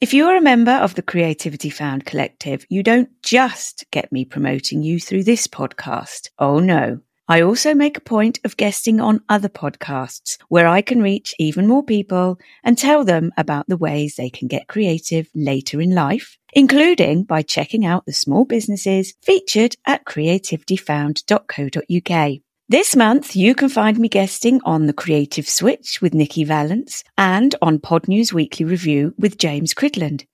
If you're a member of the Creativity Found Collective, you don't just get me promoting you through this podcast. Oh no. I also make a point of guesting on other podcasts where I can reach even more people and tell them about the ways they can get creative later in life, including by checking out the small businesses featured at creativityfound.co.uk. This month, you can find me guesting on The Creative Switch with Nikki Valance and on Podnews Weekly Review with James Cridland.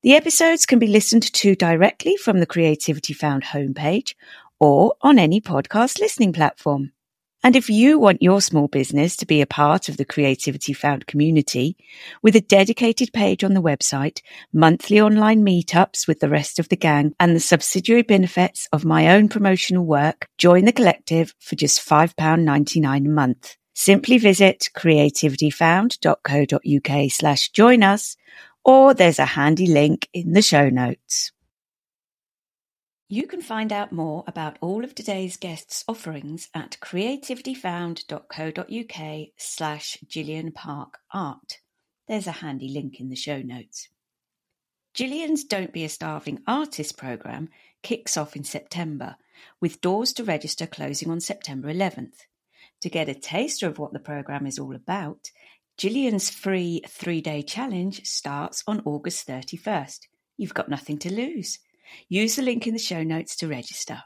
The episodes can be listened to directly from the Creativity Found homepage or on any podcast listening platform. And if you want your small business to be a part of the Creativity Found community, with a dedicated page on the website, monthly online meetups with the rest of the gang, and the subsidiary benefits of my own promotional work, join the collective for just £5.99 a month. Simply visit creativityfound.co.uk slash join us, or there's a handy link in the show notes. You can find out more about all of today's guests' offerings at creativityfound.co.uk slash Gillian Park Art. There's a handy link in the show notes. Gillian's Don't Be a Starving Artist programme kicks off in September, with doors to register closing on September 11th. To get a taster of what the programme is all about, Gillian's free three day challenge starts on August 31st. You've got nothing to lose. Use the link in the show notes to register.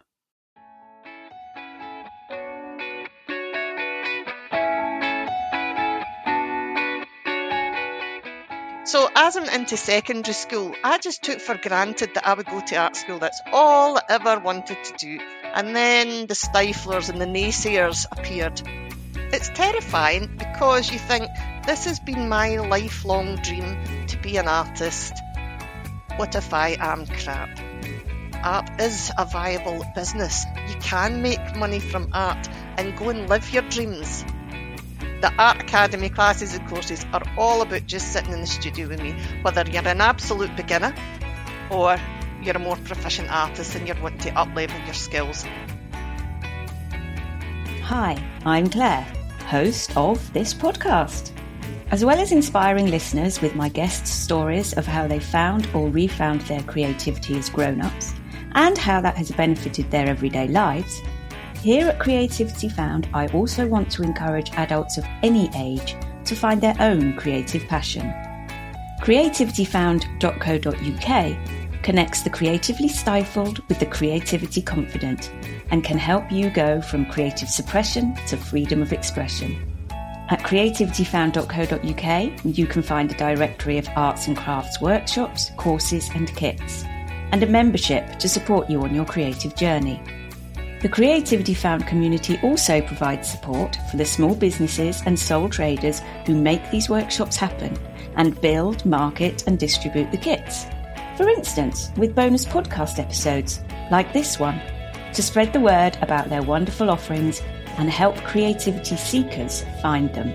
So, as I'm into secondary school, I just took for granted that I would go to art school. That's all I ever wanted to do. And then the stiflers and the naysayers appeared. It's terrifying because you think this has been my lifelong dream to be an artist. What if I am crap? Art is a viable business. You can make money from art and go and live your dreams. The Art Academy classes and courses are all about just sitting in the studio with me, whether you're an absolute beginner or you're a more proficient artist and you're wanting to uplevel your skills. Hi, I'm Claire, host of this podcast. As well as inspiring listeners with my guests' stories of how they found or refound their creativity as grown ups, and how that has benefited their everyday lives, here at Creativity Found, I also want to encourage adults of any age to find their own creative passion. CreativityFound.co.uk connects the creatively stifled with the creativity confident and can help you go from creative suppression to freedom of expression. At creativityfound.co.uk, you can find a directory of arts and crafts workshops, courses, and kits and a membership to support you on your creative journey. The Creativity Found community also provides support for the small businesses and sole traders who make these workshops happen and build, market, and distribute the kits. For instance, with bonus podcast episodes like this one to spread the word about their wonderful offerings and help creativity seekers find them.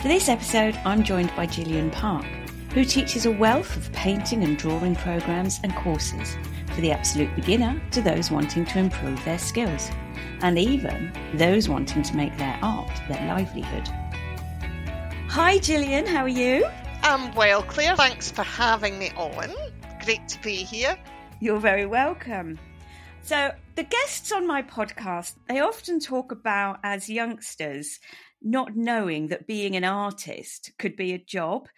For this episode, I'm joined by Gillian Park who teaches a wealth of painting and drawing programs and courses for the absolute beginner to those wanting to improve their skills, and even those wanting to make their art their livelihood. Hi, Gillian, how are you? I'm well, Claire. Thanks for having me on. Great to be here. You're very welcome. So, the guests on my podcast, they often talk about as youngsters not knowing that being an artist could be a job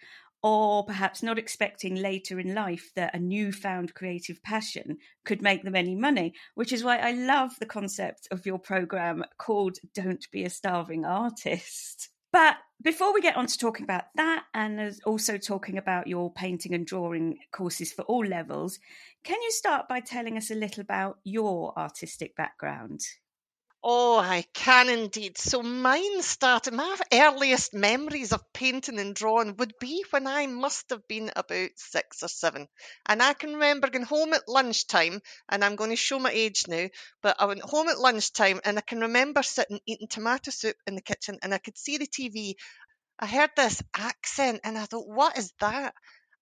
or perhaps not expecting later in life that a newfound creative passion could make them any money, which is why I love the concept of your program called Don't Be a Starving Artist. But before we get on to talking about that and also talking about your painting and drawing courses for all levels, can you start by telling us a little about your artistic background? Oh, I can indeed. So mine started, my earliest memories of painting and drawing would be when I must have been about six or seven. And I can remember going home at lunchtime, and I'm going to show my age now, but I went home at lunchtime and I can remember sitting eating tomato soup in the kitchen and I could see the TV. I heard this accent and I thought, what is that?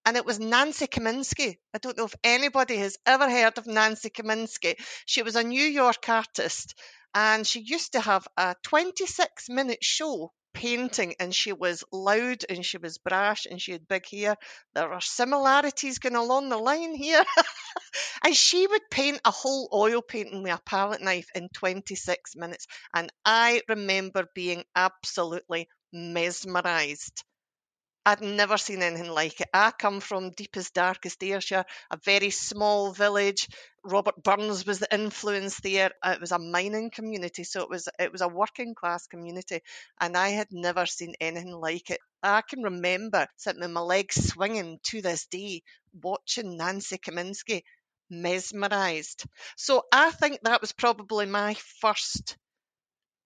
And it was Nancy Kominsky. I don't know if anybody has ever heard of Nancy Kominsky. She was a New York artist and she used to have a 26 minute show painting and she was loud and she was brash and she had big hair. There are similarities going along the line here. and she would paint a whole oil painting with a palette knife in 26 minutes. And I remember being absolutely mesmerized. I'd never seen anything like it. I come from deepest, darkest Ayrshire, a very small village. Robert Burns was the influence there. Uh, it was a mining community, so it was it was a working class community, and I had never seen anything like it. I can remember sitting with my legs swinging to this day, watching Nancy Kominsky, mesmerised. So I think that was probably my first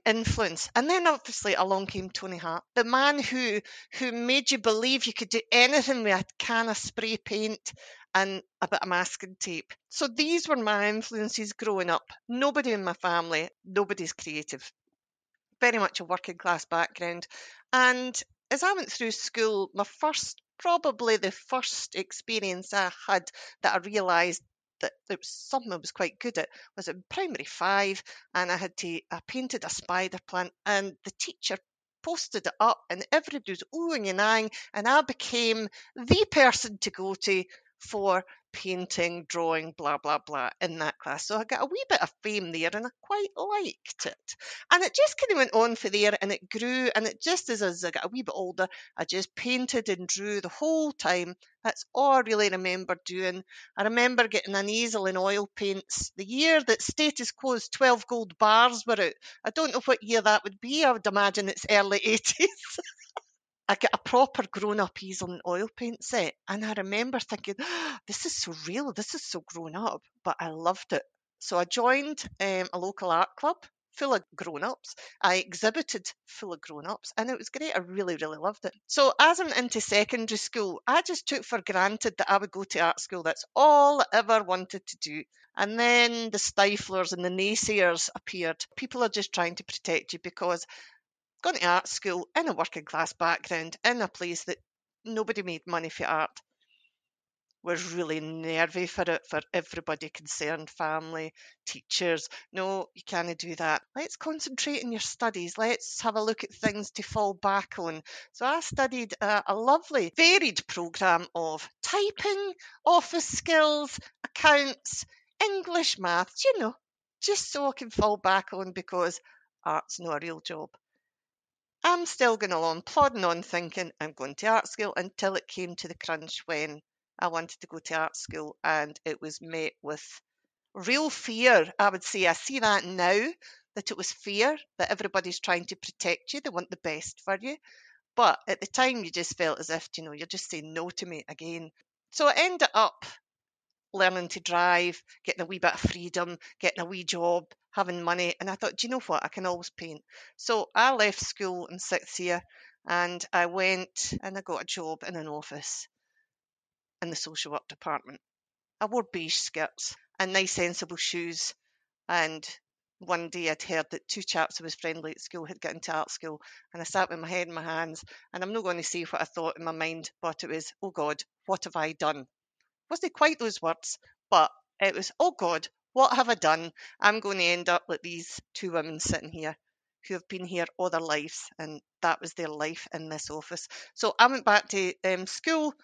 influence. And then obviously along came Tony Hart, the man who who made you believe you could do anything with a can of spray paint and a bit of masking tape. So these were my influences growing up. Nobody in my family, nobody's creative. Very much a working class background. And as I went through school, my first probably the first experience I had that I realised that it was something I was quite good at was in primary five, and I had to I painted a spider plant, and the teacher posted it up, and everybody was oohing and eyeing, and I became the person to go to for painting, drawing, blah, blah, blah in that class. So I got a wee bit of fame there and I quite liked it. And it just kind of went on for there and it grew. And it just as, as I got a wee bit older, I just painted and drew the whole time. That's all I really remember doing. I remember getting an easel and oil paints the year that Status Quo's 12 gold bars were out. I don't know what year that would be. I would imagine it's early 80s. I get a proper grown up easel and oil paint set. And I remember thinking, oh, this is so real, this is so grown up, but I loved it. So I joined um, a local art club full of grown ups. I exhibited full of grown ups and it was great. I really, really loved it. So as I'm into secondary school, I just took for granted that I would go to art school. That's all I ever wanted to do. And then the stiflers and the naysayers appeared. People are just trying to protect you because gone to art school in a working class background in a place that nobody made money for art was really nervy for it for everybody concerned family teachers. No you can't do that. Let's concentrate on your studies. Let's have a look at things to fall back on. So i studied a, a lovely varied program of typing office skills accounts english maths you know just so i can fall back on because art's not a real job I'm still going along, plodding on, thinking I'm going to art school until it came to the crunch when I wanted to go to art school and it was met with real fear. I would say I see that now that it was fear that everybody's trying to protect you, they want the best for you. But at the time, you just felt as if, you know, you're just saying no to me again. So I ended up learning to drive, getting a wee bit of freedom, getting a wee job, having money. And I thought, do you know what? I can always paint. So I left school in sixth year and I went and I got a job in an office in the social work department. I wore beige skirts and nice sensible shoes. And one day I'd heard that two chaps who was friendly at school had got into art school and I sat with my head in my hands and I'm not going to say what I thought in my mind, but it was, oh God, what have I done? wasn't quite those words, but it was, oh God, what have I done? I'm going to end up like these two women sitting here who have been here all their lives, and that was their life in this office. So I went back to um, school,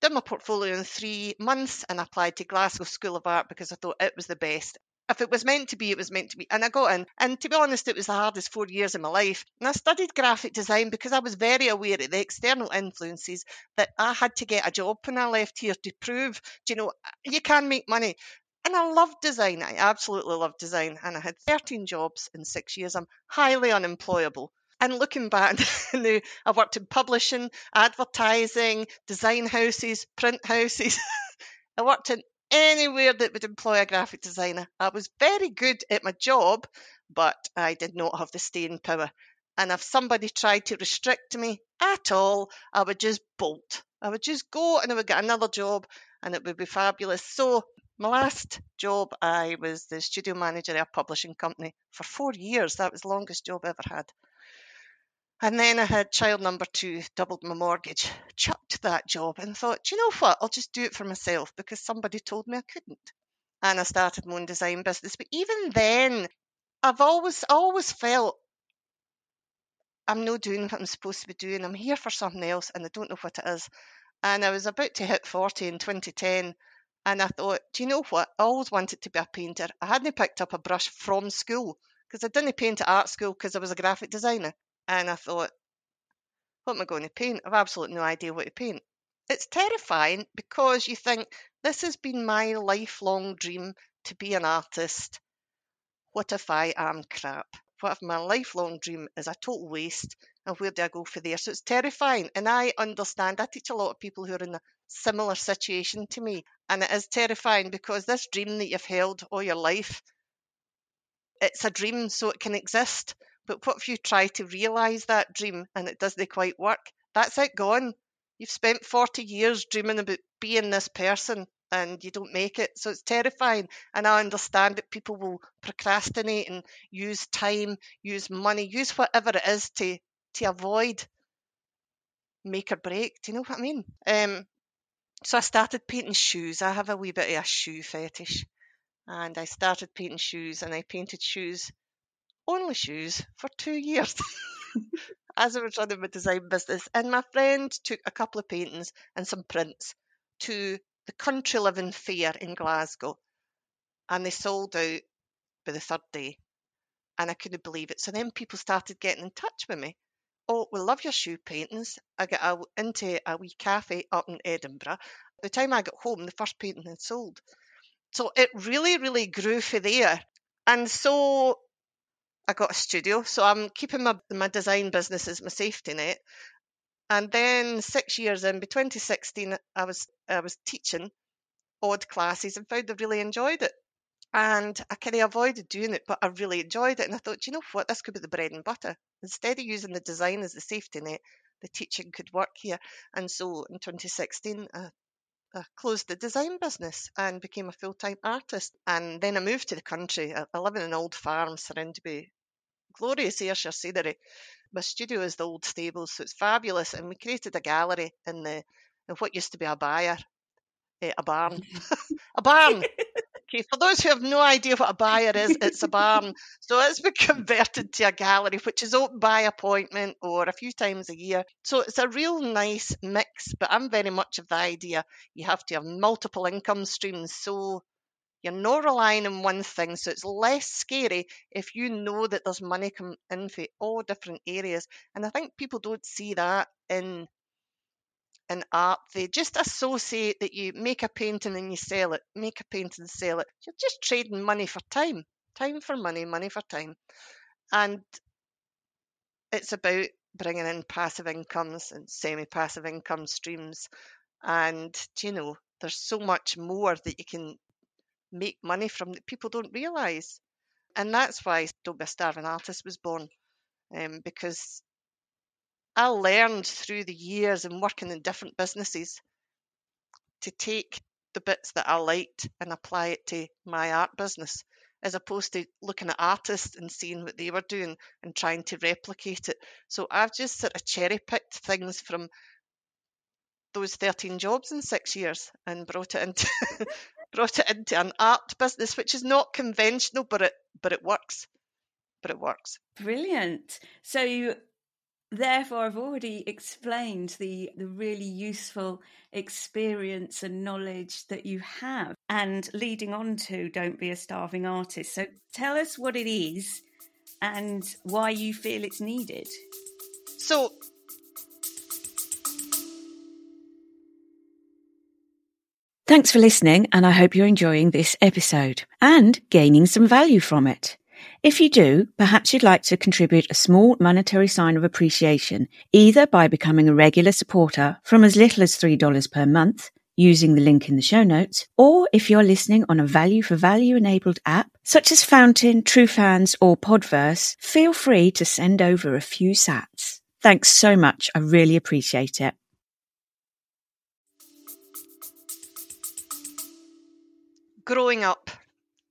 did my portfolio in three months, and applied to Glasgow School of Art because I thought it was the best if it was meant to be, it was meant to be. And I got in. And to be honest, it was the hardest four years of my life. And I studied graphic design because I was very aware of the external influences that I had to get a job when I left here to prove, you know, you can make money. And I loved design. I absolutely loved design. And I had 13 jobs in six years. I'm highly unemployable. And looking back I've worked in publishing, advertising, design houses, print houses. I worked in anywhere that would employ a graphic designer. I was very good at my job, but I did not have the staying power. And if somebody tried to restrict me at all, I would just bolt. I would just go and I would get another job and it would be fabulous. So, my last job, I was the studio manager at a publishing company for four years. That was the longest job I ever had. And then I had child number two, doubled my mortgage, chucked that job and thought, you know what, I'll just do it for myself because somebody told me I couldn't. And I started my own design business. But even then, I've always always felt I'm not doing what I'm supposed to be doing. I'm here for something else and I don't know what it is. And I was about to hit 40 in 2010. And I thought, do you know what? I always wanted to be a painter. I hadn't picked up a brush from school because I didn't paint at art school because I was a graphic designer. And I thought, what am I going to paint? I've absolutely no idea what to paint. It's terrifying because you think, this has been my lifelong dream to be an artist. What if I am crap? What if my lifelong dream is a total waste? And where do I go for there? So it's terrifying. And I understand. I teach a lot of people who are in a similar situation to me. And it is terrifying because this dream that you've held all your life, it's a dream, so it can exist. But what if you try to realise that dream and it doesn't quite work? That's it gone. You've spent 40 years dreaming about being this person and you don't make it. So it's terrifying. And I understand that people will procrastinate and use time, use money, use whatever it is to to avoid make or break. Do you know what I mean? Um, so I started painting shoes. I have a wee bit of a shoe fetish. And I started painting shoes and I painted shoes, only shoes, for two years. as I was running my design business. And my friend took a couple of paintings and some prints to the Country Living Fair in Glasgow. And they sold out by the third day. And I couldn't believe it. So then people started getting in touch with me. Oh, we love your shoe paintings. I got into a wee cafe up in Edinburgh. The time I got home, the first painting had sold. So it really, really grew for there. And so I got a studio. So I'm keeping my, my design business as my safety net. And then six years in, by 2016, I was I was teaching odd classes and found I really enjoyed it. And I kind of avoided doing it, but I really enjoyed it. And I thought, you know what, this could be the bread and butter. Instead of using the design as the safety net, the teaching could work here. And so in 2016, I, I closed the design business and became a full time artist. And then I moved to the country. I, I live in an old farm surrounded by glorious Ayrshire scenery. My studio is the old stables, so it's fabulous. And we created a gallery in the in what used to be a byre, eh, a barn, a barn. Okay, for those who have no idea what a byre is, it's a barn. So it's been converted to a gallery, which is open by appointment or a few times a year. So it's a real nice mix, but I'm very much of the idea you have to have multiple income streams. So you're not relying on one thing, so it's less scary if you know that there's money coming in for all different areas. And I think people don't see that in in art. They just associate that you make a painting and you sell it, make a painting and sell it. You're just trading money for time, time for money, money for time. And it's about bringing in passive incomes and semi passive income streams. And, you know, there's so much more that you can make money from that people don't realise. And that's why Don't Be a Starving Artist was born, um, because I learned through the years and working in different businesses to take the bits that I liked and apply it to my art business, as opposed to looking at artists and seeing what they were doing and trying to replicate it. So I've just sort of cherry picked things from those 13 jobs in six years and brought it into brought it into an art business, which is not conventional, but it but it works. But it works. Brilliant. So therefore I've already explained the the really useful experience and knowledge that you have and leading on to don't be a starving artist. So tell us what it is and why you feel it's needed. So Thanks for listening, and I hope you're enjoying this episode and gaining some value from it. If you do, perhaps you'd like to contribute a small monetary sign of appreciation, either by becoming a regular supporter from as little as $3 per month using the link in the show notes, or if you're listening on a value for value enabled app such as Fountain, True or Podverse, feel free to send over a few sats. Thanks so much. I really appreciate it. growing up,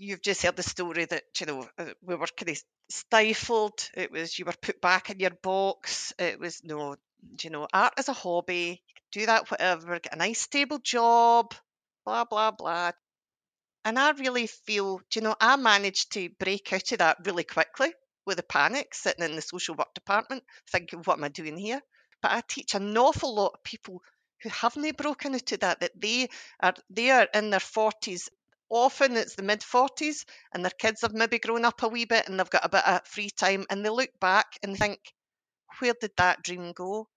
you've just heard the story that you know uh, we were kind of stifled. It was you were put back in your box. It was no, you know, art as a hobby. do that whatever. Get a nice stable job. Blah blah blah. And I really feel, you know, I managed to break out of that really quickly. with a panic sitting in the social work department thinking, what am I doing here? But I teach an awful lot of people who haven't broken into that, that they are they are in their 40s. Often it's the mid 40s and their kids have maybe grown up a wee bit and they've got a bit of free time and they look back and think, where did that dream go?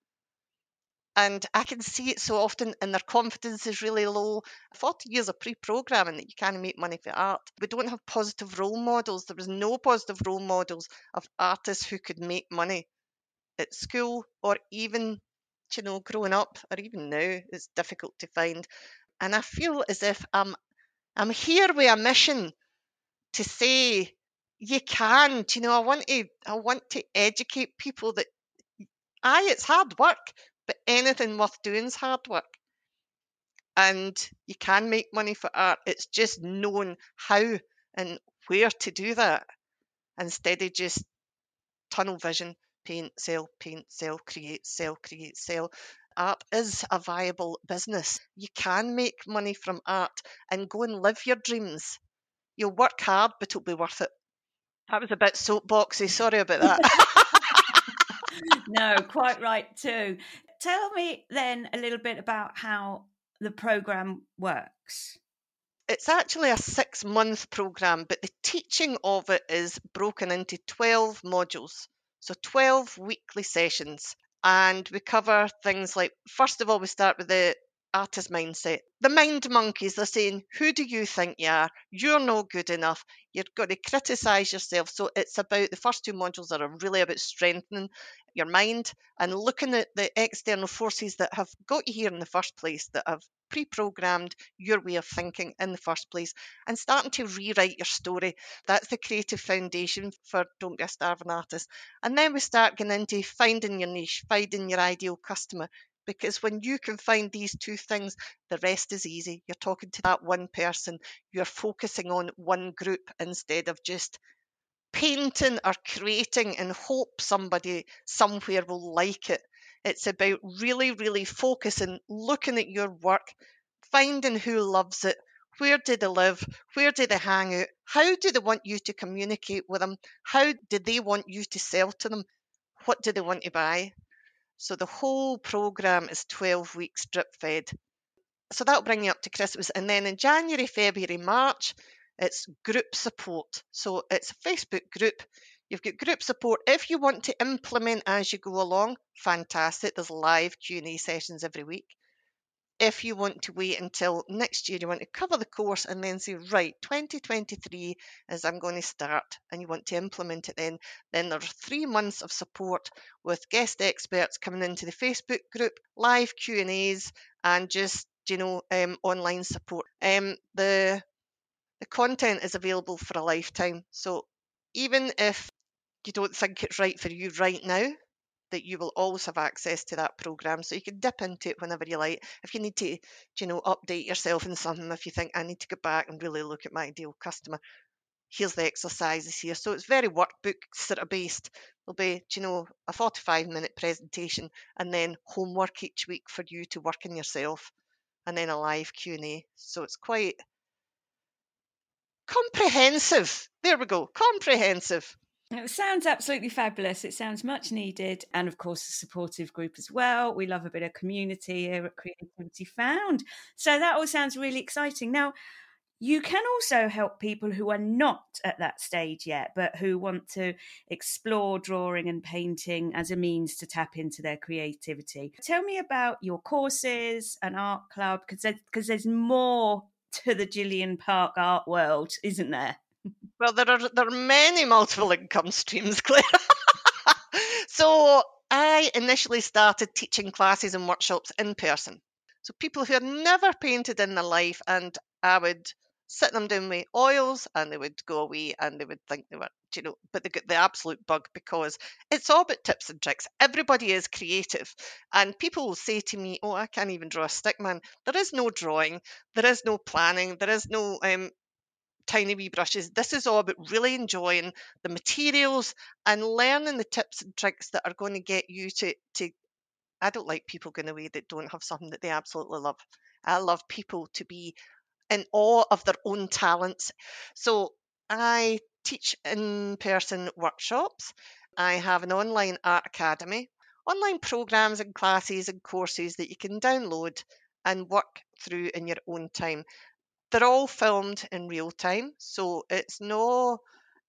And I can see it so often, and their confidence is really low. 40 years of pre programming that you can't make money for art. We don't have positive role models. There was no positive role models of artists who could make money at school or even, you know, growing up or even now. It's difficult to find. And I feel as if I'm, I'm here with a mission to say you can. You know, I want to, I want to educate people that aye, it's hard work, but anything worth doing is hard work. And you can make money for art. It's just knowing how and where to do that instead of just tunnel vision, paint, sell, paint, sell, create, sell, create, sell. Art is a viable business. You can make money from art and go and live your dreams. You'll work hard, but it'll be worth it. That was a bit soapboxy. Sorry about that. no, quite right too. Tell me then a little bit about how the program works. It's actually a six month program, but the teaching of it is broken into 12 modules. So 12 weekly sessions. And we cover things like, first of all, we start with the artist mindset. The mind monkeys, they're saying, Who do you think you are? You're no good enough. You've got to criticize yourself. So it's about the first two modules are really about strengthening your mind and looking at the external forces that have got you here in the first place, that have pre programmed your way of thinking in the first place, and starting to rewrite your story. That's the creative foundation for Don't Be a Starving Artist. And then we start getting into finding your niche, finding your ideal customer, because when you can find these two things, the rest is easy. You're talking to that one person, you're focusing on one group instead of just painting or creating and hope somebody somewhere will like it. It's about really, really focusing, looking at your work, finding who loves it, where do they live, where do they hang out, how do they want you to communicate with them, how do they want you to sell to them, what do they want to buy. So the whole program is 12 weeks drip fed. So that'll bring you up to Christmas. And then in January, February, March, it's group support. So it's a Facebook group. You've got group support. If you want to implement as you go along, fantastic. There's live Q&A sessions every week if you want to wait until next year, you want to cover the course and then say, right, 2023 is I'm going to start, and you want to implement it then, then there are three months of support with guest experts coming into the Facebook group, live Q and A's, and just you know um, online support. Um, the the content is available for a lifetime, so even if you don't think it's right for you right now, that you will always have access to that program. So you can dip into it whenever you like. If you need to you know update yourself in something if you think i need to go back and really look at my ideal customer here's the exercises here. So it's very workbook sort of based. There'll be you know a 45 minute presentation and then homework each week for you to work on yourself and then a live q&a so it's quite comprehensive there we go comprehensive it sounds absolutely fabulous. It sounds much needed. And of course, a supportive group as well. We love a bit of community here at Creativity Found. So that all sounds really exciting. Now, you can also help people who are not at that stage yet, but who want to explore drawing and painting as a means to tap into their creativity. Tell me about your courses and art club, because there's, there's more to the Gillian Park art world, isn't there? Well, there are there are many multiple income streams, Claire. so I initially started teaching classes and workshops in person. So people who had never painted in their life, and I would sit them down with oils, and they would go away, and they would think they were, you know, but they get the absolute bug because it's all about tips and tricks. Everybody is creative, and people will say to me, "Oh, I can't even draw a stick man." There is no drawing, there is no planning, there is no um, tiny wee brushes. This is all about really enjoying the materials and learning the tips and tricks that are going to get you to to I don't like people going away that don't have something that they absolutely love. I love people to be in awe of their own talents. So I teach in person workshops. I have an online art academy, online programs and classes and courses that you can download and work through in your own time. They're all filmed in real time, so it's no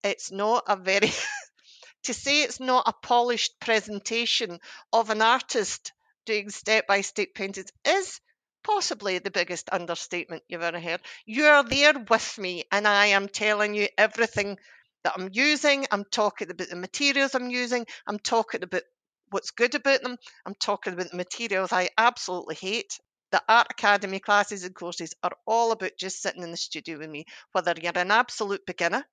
it's not a very to say it's not a polished presentation of an artist doing step by step paintings is possibly the biggest understatement you've ever heard. You're there with me, and I am telling you everything that I'm using. I'm talking about the materials I'm using. I'm talking about what's good about them. I'm talking about the materials I absolutely hate. The Art Academy classes and courses are all about just sitting in the studio with me, whether you're an absolute beginner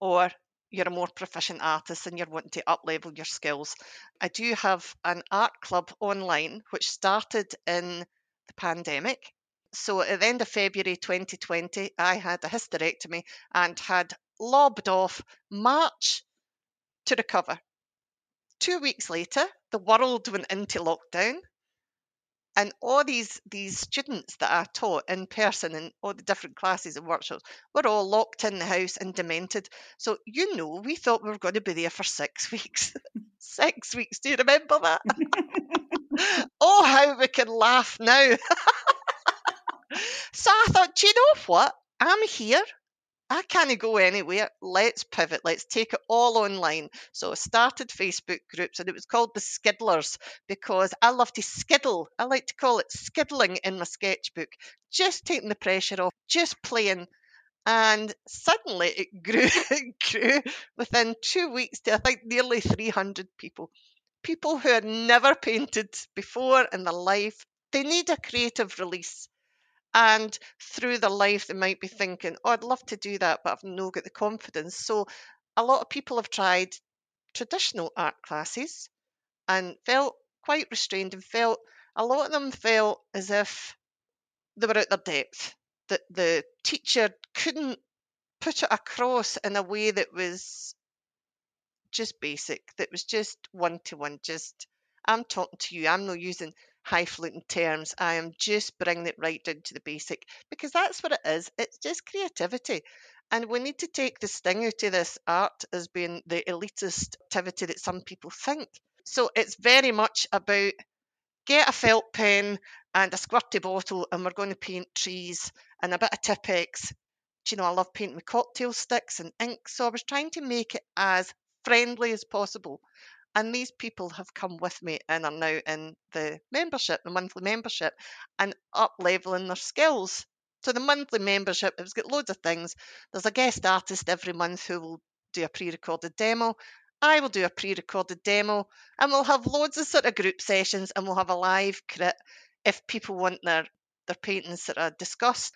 or you're a more proficient artist and you're wanting to uplevel your skills. I do have an art club online which started in the pandemic. So at the end of February 2020, I had a hysterectomy and had lobbed off March to recover. Two weeks later, the world went into lockdown and all these these students that I taught in person in all the different classes and workshops were all locked in the house and demented. So you know, we thought we were going to be there for six weeks. six weeks. Do you remember that? oh, how we can laugh now. so I thought, do you know what? I'm here. I can't go anywhere. Let's pivot. Let's take it all online. So I started Facebook groups and it was called the Skiddlers because I love to skiddle. I like to call it skiddling in my sketchbook, just taking the pressure off, just playing. And suddenly it grew, it grew within two weeks to I think nearly 300 people. People who had never painted before in their life. They need a creative release. And through their life, they might be thinking, oh, I'd love to do that, but I've no got the confidence. So a lot of people have tried traditional art classes and felt quite restrained and felt a lot of them felt as if they were out their depth, that the teacher couldn't put it across in a way that was just basic, that was just one to one, just I'm talking to you, I'm not using highfalutin terms. I am just bringing it right down to the basic because that's what it is. It's just creativity. And we need to take the sting out of this art as being the elitist activity that some people think. So it's very much about get a felt pen and a squirty bottle, and we're going to paint trees and a bit of Tipp-Ex. Do you know, I love painting with cocktail sticks and ink. So I was trying to make it as friendly as possible. And these people have come with me and are now in the membership, the monthly membership, and up leveling their skills. So the monthly membership it's got loads of things. There's a guest artist every month who will do a pre-recorded demo. I will do a pre-recorded demo, and we'll have loads of sort of group sessions, and we'll have a live crit if people want their their paintings sort of discussed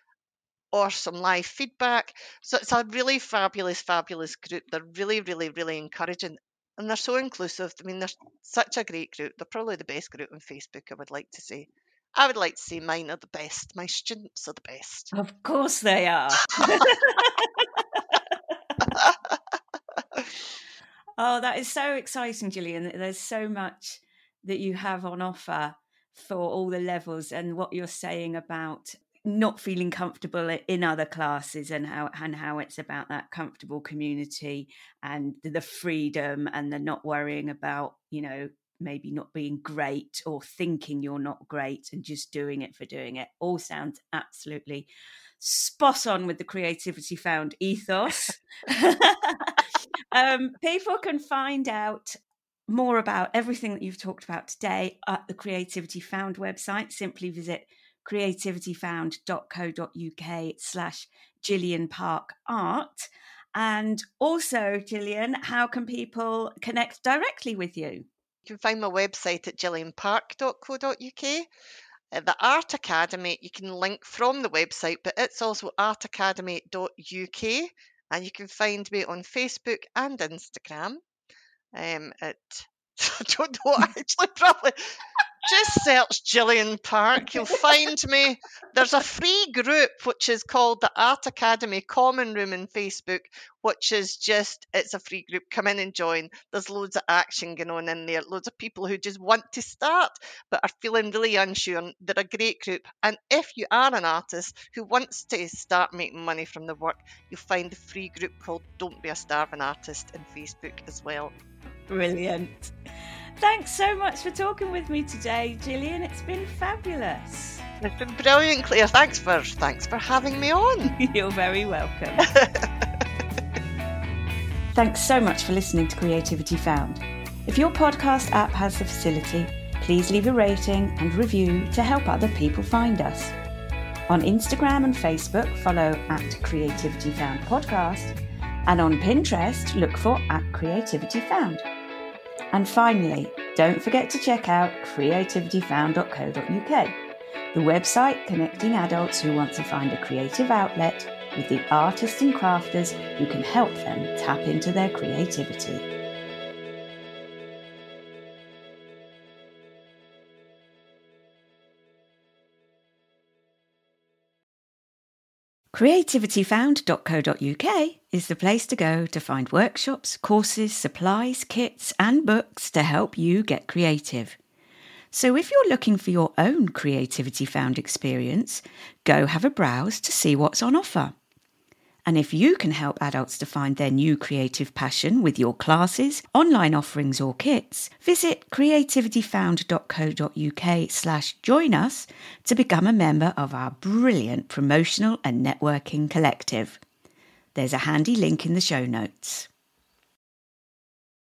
or some live feedback. So it's a really fabulous, fabulous group. They're really, really, really encouraging and they're so inclusive. I mean, they're such a great group. They're probably the best group on Facebook, I would like to say. I would like to say mine are the best. My students are the best. Of course they are. oh, that is so exciting, Gillian. There's so much that you have on offer for all the levels and what you're saying about not feeling comfortable in other classes and how and how it's about that comfortable community and the freedom and the not worrying about you know maybe not being great or thinking you're not great and just doing it for doing it. All sounds absolutely spot on with the creativity found ethos. Um, people can find out more about everything that you've talked about today at the creativity found website. Simply visit creativityfound.co.uk slash Gillian Park Art. And also, Gillian, how can people connect directly with you? You can find my website at gillianpark.co.uk. Uh, the Art Academy, you can link from the website, but it's also artacademy.uk. And you can find me on Facebook and Instagram um, at I don't know, actually, probably just search Gillian Park. You'll find me. There's a free group which is called the Art Academy Common Room in Facebook, which is just, it's a free group. Come in and join. There's loads of action going on in there. Loads of people who just want to start but are feeling really unsure. They're a great group. And if you are an artist who wants to start making money from the work, you'll find a free group called Don't Be a Starving Artist in Facebook as well. Brilliant. Thanks so much for talking with me today, Gillian. It's been fabulous. It's been brilliant, Claire. Thanks for thanks for having me on. You're very welcome. Thanks so much for listening to Creativity Found. If your podcast app has the facility, please leave a rating and review to help other people find us. On Instagram and Facebook, follow at Creativity Found Podcast, and on Pinterest, look for at Creativity Found. And finally, don't forget to check out creativityfound.co.uk, the website connecting adults who want to find a creative outlet with the artists and crafters who can help them tap into their creativity. Creativityfound.co.uk is the place to go to find workshops, courses, supplies, kits, and books to help you get creative. So if you're looking for your own Creativity Found experience, go have a browse to see what's on offer. And if you can help adults to find their new creative passion with your classes, online offerings or kits, visit creativityfound.co.uk slash join us to become a member of our brilliant promotional and networking collective. There's a handy link in the show notes.